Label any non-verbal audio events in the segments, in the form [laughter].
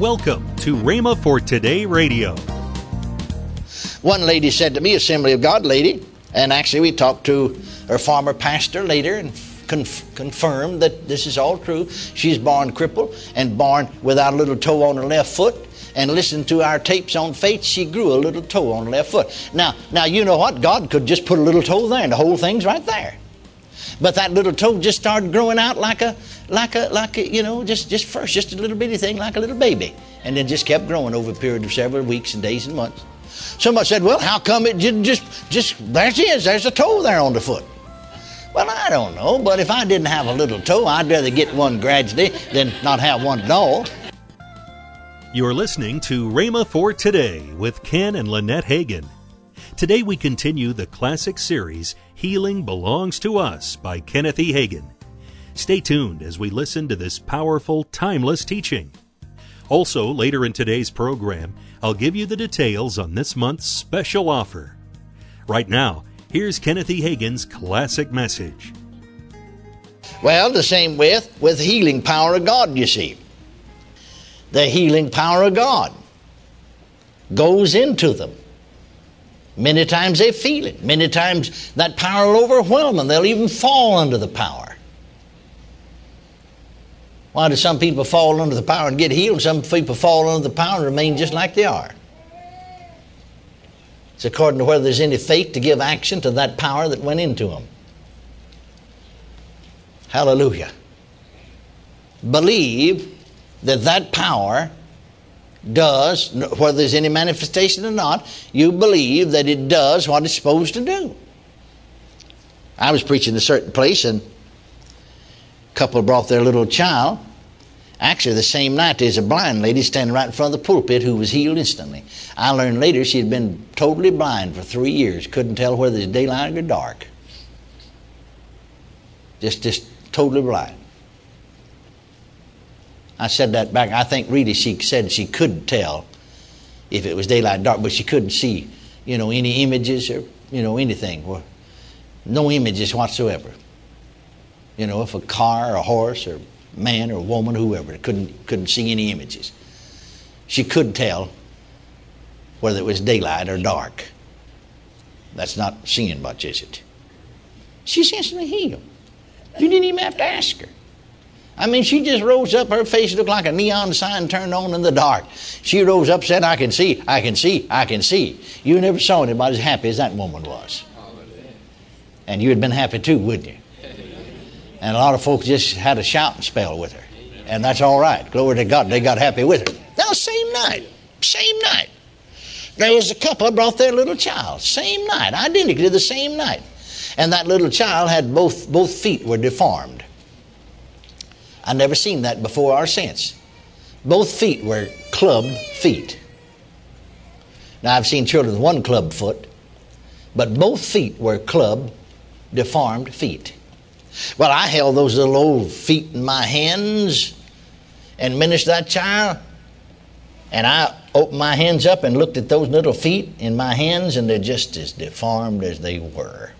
Welcome to Rhema for Today Radio. One lady said to me, Assembly of God lady, and actually we talked to her former pastor later and conf- confirmed that this is all true. She's born crippled and born without a little toe on her left foot. And listened to our tapes on faith, she grew a little toe on her left foot. Now, now you know what? God could just put a little toe there, and the whole thing's right there. But that little toe just started growing out like a, like a, like a, you know, just, just first, just a little bitty thing, like a little baby, and then just kept growing over a period of several weeks and days and months. Somebody said, "Well, how come it just, just there is? There's a toe there on the foot." Well, I don't know, but if I didn't have a little toe, I'd rather get one gradually than not have one at all. You're listening to Rhema for Today with Ken and Lynette Hagin. Today we continue the classic series Healing Belongs to Us by Kenneth E. Hagin. Stay tuned as we listen to this powerful, timeless teaching. Also, later in today's program, I'll give you the details on this month's special offer. Right now, here's Kenneth E. Hagin's classic message. Well, the same with with healing power of God, you see. The healing power of God goes into them. Many times they feel it. Many times that power will overwhelm them. They'll even fall under the power. Why do some people fall under the power and get healed? Some people fall under the power and remain just like they are. It's according to whether there's any faith to give action to that power that went into them. Hallelujah. Believe that that power does, whether there's any manifestation or not, you believe that it does what it's supposed to do. I was preaching in a certain place and a couple brought their little child. Actually, the same night, there's a blind lady standing right in front of the pulpit who was healed instantly. I learned later she had been totally blind for three years, couldn't tell whether it's daylight or dark. Just, just totally blind. I said that back. I think really she said she could tell if it was daylight or dark, but she couldn't see, you know, any images or, you know, anything. Well, no images whatsoever. You know, if a car or a horse or man or woman, whoever, couldn't, couldn't see any images. She could tell whether it was daylight or dark. That's not seeing much, is it? She's instantly healed. You didn't even have to ask her. I mean, she just rose up. Her face looked like a neon sign turned on in the dark. She rose up, said, I can see, I can see, I can see. You never saw anybody as happy as that woman was. And you had been happy too, wouldn't you? And a lot of folks just had a shouting spell with her. And that's all right. Glory to God. They got happy with her. Now, same night. Same night. There was a couple brought their little child. Same night. Identically the same night. And that little child had both, both feet were deformed. I never seen that before or since. Both feet were clubbed feet. Now I've seen children with one club foot, but both feet were club deformed feet. Well, I held those little old feet in my hands and ministered that child. And I opened my hands up and looked at those little feet in my hands, and they're just as deformed as they were.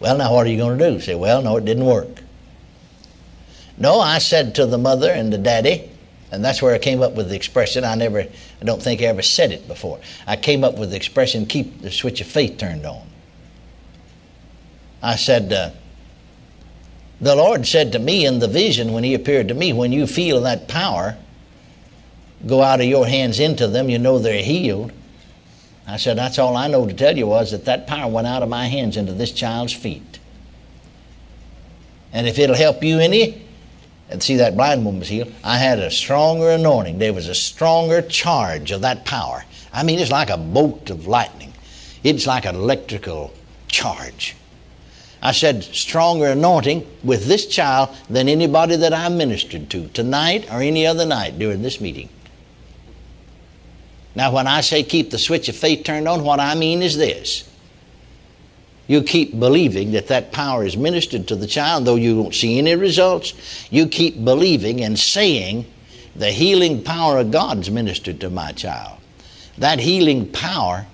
Well, now what are you going to do? Say, well, no, it didn't work. No, I said to the mother and the daddy, and that's where I came up with the expression. I never, I don't think I ever said it before. I came up with the expression, keep the switch of faith turned on. I said, uh, the Lord said to me in the vision when He appeared to me, when you feel that power go out of your hands into them, you know they're healed. I said, that's all I know to tell you was that that power went out of my hands into this child's feet. And if it'll help you any, and see that blind woman was healed, I had a stronger anointing. There was a stronger charge of that power. I mean, it's like a bolt of lightning. It's like an electrical charge. I said, stronger anointing with this child than anybody that I ministered to tonight or any other night during this meeting. Now, when I say keep the switch of faith turned on, what I mean is this. You keep believing that that power is ministered to the child, though you don't see any results. You keep believing and saying, the healing power of God's ministered to my child. That healing power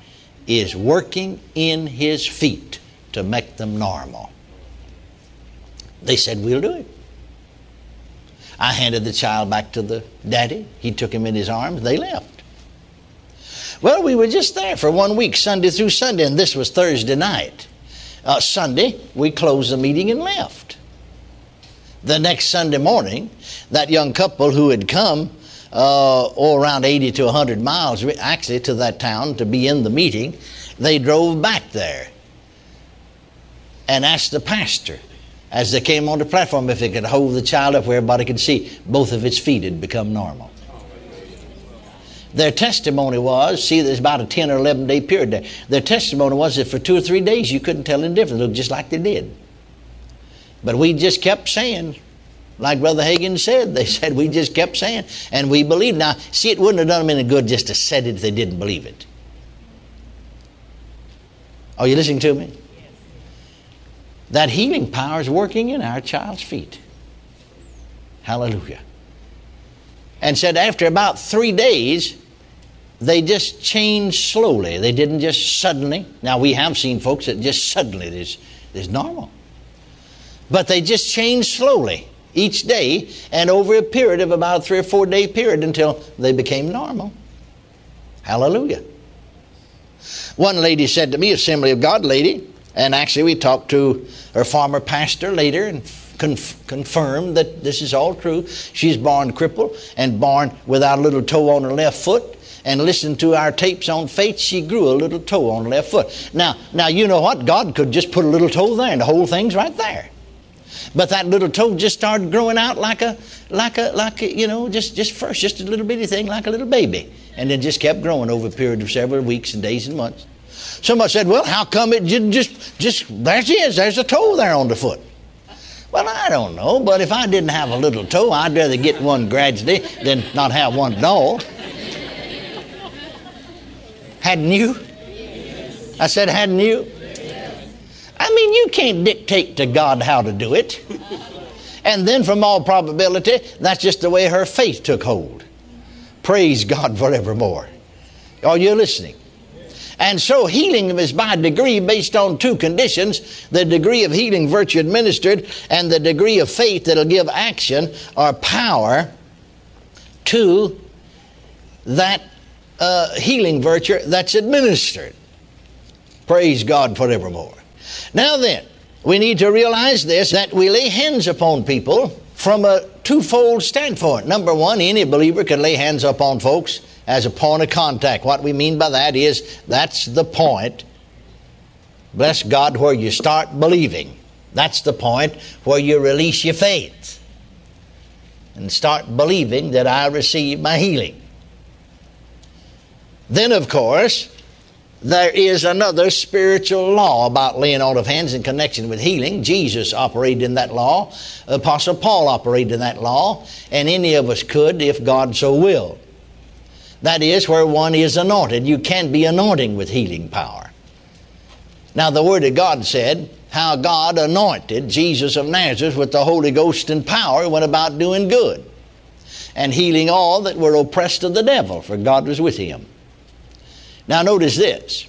is working in his feet to make them normal. They said, We'll do it. I handed the child back to the daddy. He took him in his arms. They left. Well, we were just there for one week, Sunday through Sunday, and this was Thursday night. Uh, Sunday, we closed the meeting and left. The next Sunday morning, that young couple who had come uh, oh, around 80 to 100 miles actually to that town to be in the meeting, they drove back there and asked the pastor as they came on the platform if they could hold the child up where everybody could see both of its feet had become normal. Their testimony was, see, there's about a 10 or 11 day period there. Their testimony was that for two or three days you couldn't tell any difference. It looked just like they did. But we just kept saying, like Brother Hagin said, they [laughs] said we just kept saying, and we believed. Now, see, it wouldn't have done them any good just to say it if they didn't believe it. Are you listening to me? That healing power is working in our child's feet. Hallelujah. And said after about three days, they just changed slowly. They didn't just suddenly. Now, we have seen folks that just suddenly is, is normal. But they just changed slowly each day and over a period of about a three or four day period until they became normal. Hallelujah. One lady said to me, Assembly of God lady, and actually we talked to her former pastor later and conf- that this is all true. She's born crippled and born without a little toe on her left foot and listened to our tapes on faith, she grew a little toe on her left foot. Now, now you know what? God could just put a little toe there, and the whole thing's right there. But that little toe just started growing out like a, like a, like a, you know, just just first, just a little bitty thing, like a little baby, and then just kept growing over a period of several weeks and days and months. Somebody said, "Well, how come it just just there she is? There's a toe there on the foot." Well, I don't know, but if I didn't have a little toe, I'd rather get one gradually than not have one at all. Hadn't you? I said, hadn't you? I mean, you can't dictate to God how to do it. And then, from all probability, that's just the way her faith took hold. Praise God forevermore. Are you listening? And so, healing is by degree based on two conditions the degree of healing virtue administered and the degree of faith that'll give action or power to that uh, healing virtue that's administered. Praise God forevermore. Now then, we need to realize this that we lay hands upon people from a twofold standpoint. Number one, any believer can lay hands upon folks as a point of contact. What we mean by that is that's the point, bless God, where you start believing. That's the point where you release your faith and start believing that I receive my healing. Then, of course, there is another spiritual law about laying on of hands in connection with healing. Jesus operated in that law. Apostle Paul operated in that law. And any of us could if God so willed. That is where one is anointed. You can't be anointing with healing power. Now, the Word of God said how God anointed Jesus of Nazareth with the Holy Ghost and power, went about doing good and healing all that were oppressed of the devil, for God was with him. Now, notice this.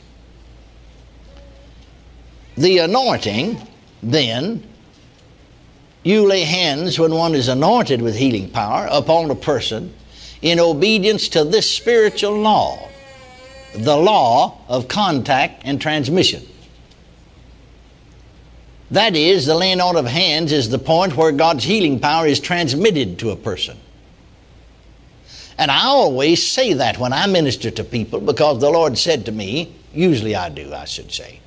The anointing, then, you lay hands when one is anointed with healing power upon a person in obedience to this spiritual law, the law of contact and transmission. That is, the laying on of hands is the point where God's healing power is transmitted to a person. And I always say that when I minister to people because the Lord said to me, usually I do, I should say,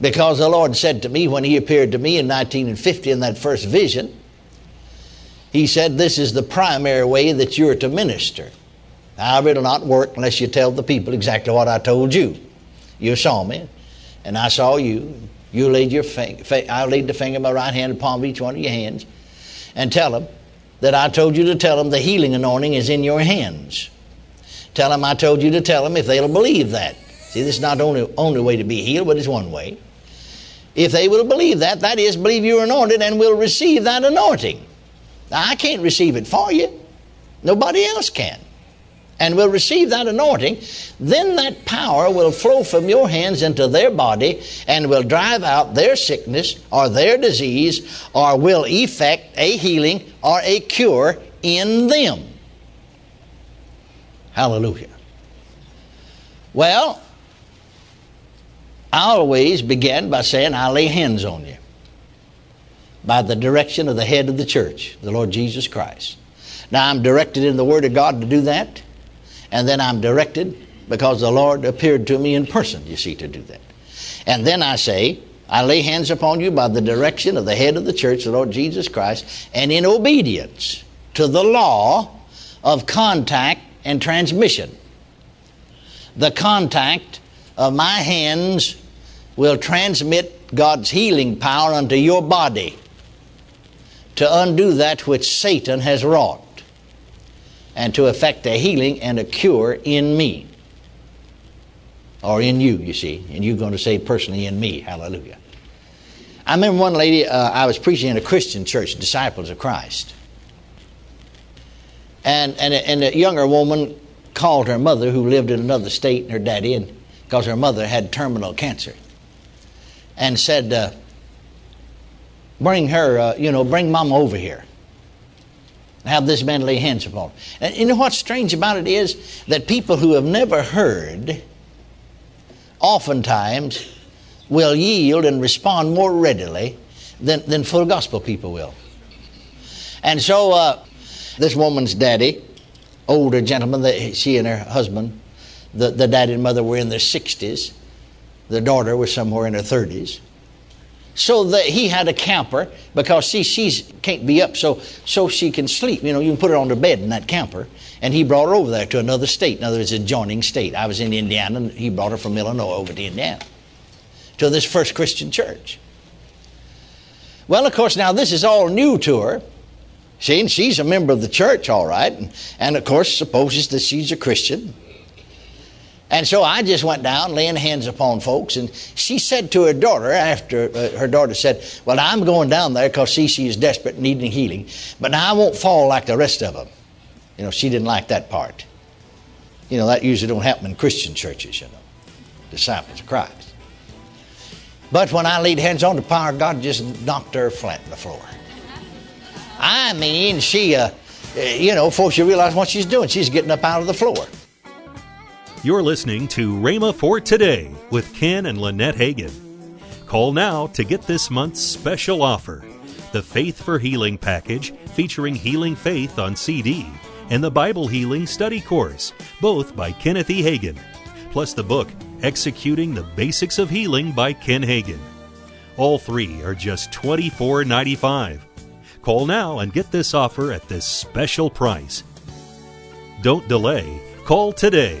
because the Lord said to me when He appeared to me in 1950 in that first vision, He said, This is the primary way that you're to minister. However, it'll not work unless you tell the people exactly what I told you. You saw me, and I saw you. You laid your finger, I laid the finger of my right hand upon each one of your hands, and tell them that I told you to tell them the healing anointing is in your hands. Tell them I told you to tell them if they'll believe that. See, this is not the only, only way to be healed, but it's one way. If they will believe that, that is, believe you're anointed and will receive that anointing. I can't receive it for you. Nobody else can and will receive that anointing, then that power will flow from your hands into their body and will drive out their sickness or their disease or will effect a healing or a cure in them. Hallelujah. Well, I always begin by saying, I lay hands on you by the direction of the head of the church, the Lord Jesus Christ. Now, I'm directed in the Word of God to do that, and then I'm directed because the Lord appeared to me in person, you see, to do that. And then I say, I lay hands upon you by the direction of the head of the church, the Lord Jesus Christ, and in obedience to the law of contact and transmission. The contact of my hands will transmit God's healing power unto your body to undo that which Satan has wrought and to effect a healing and a cure in me or in you, you see. And you're going to say personally in me. Hallelujah. I remember one lady, uh, I was preaching in a Christian church, Disciples of Christ. And, and, a, and a younger woman called her mother, who lived in another state, and her daddy, and because her mother had terminal cancer, and said, uh, Bring her, uh, you know, bring mama over here. Have this man lay hands upon her. And you know what's strange about it is that people who have never heard oftentimes will yield and respond more readily than, than full gospel people will. And so uh, this woman's daddy, older gentleman, that she and her husband, the, the daddy and mother were in their 60s. The daughter was somewhere in her 30s. So that he had a camper because she can't be up so so she can sleep. You know, you can put her on the bed in that camper. And he brought her over there to another state. In other words, adjoining state. I was in Indiana, and he brought her from Illinois over to Indiana to this first Christian church. Well, of course, now this is all new to her. See, and she's a member of the church, all right, and, and of course supposes that she's a Christian. And so I just went down, laying hands upon folks, and she said to her daughter, after uh, her daughter said, Well, I'm going down there because she is desperate, needing healing, but now I won't fall like the rest of them. You know, she didn't like that part. You know, that usually don't happen in Christian churches, you know, disciples of Christ. But when I laid hands on the power, God just knocked her flat on the floor. I mean, she, uh, you know, before she realized what she's doing, she's getting up out of the floor. You're listening to Rhema for Today with Ken and Lynette Hagin. Call now to get this month's special offer the Faith for Healing package featuring Healing Faith on CD and the Bible Healing Study Course, both by Kenneth E. Hagin, plus the book Executing the Basics of Healing by Ken Hagin. All three are just $24.95. Call now and get this offer at this special price. Don't delay. Call today.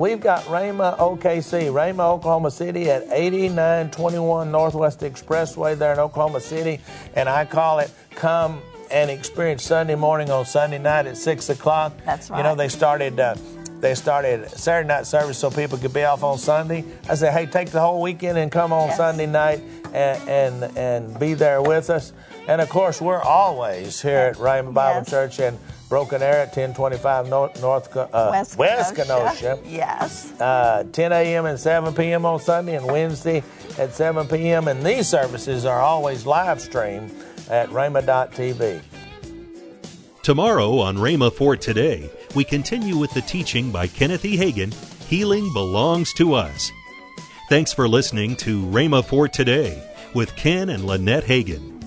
We've got Rhema OKC, Rhema, Oklahoma City at 8921 Northwest Expressway there in Oklahoma City. And I call it Come and Experience Sunday morning on Sunday night at 6 o'clock. That's right. You know, they started. Uh, they started Saturday night service so people could be off on Sunday. I said, hey, take the whole weekend and come on Yes. Sunday night and, and and be there with us. And of course, we're always here at Rhema Bible Yes. Church in Broken Arrow at 1025 North, North uh, West, Kenosha. Yes. Uh, 10 a.m. and 7 p.m. on Sunday and Wednesday at 7 p.m. And these services are always live streamed at Rhema.tv. Tomorrow on Rhema for Today, we continue with the teaching by Kenneth E. Hagin Healing Belongs to Us. Thanks for listening to Rhema for Today with Ken and Lynette Hagin.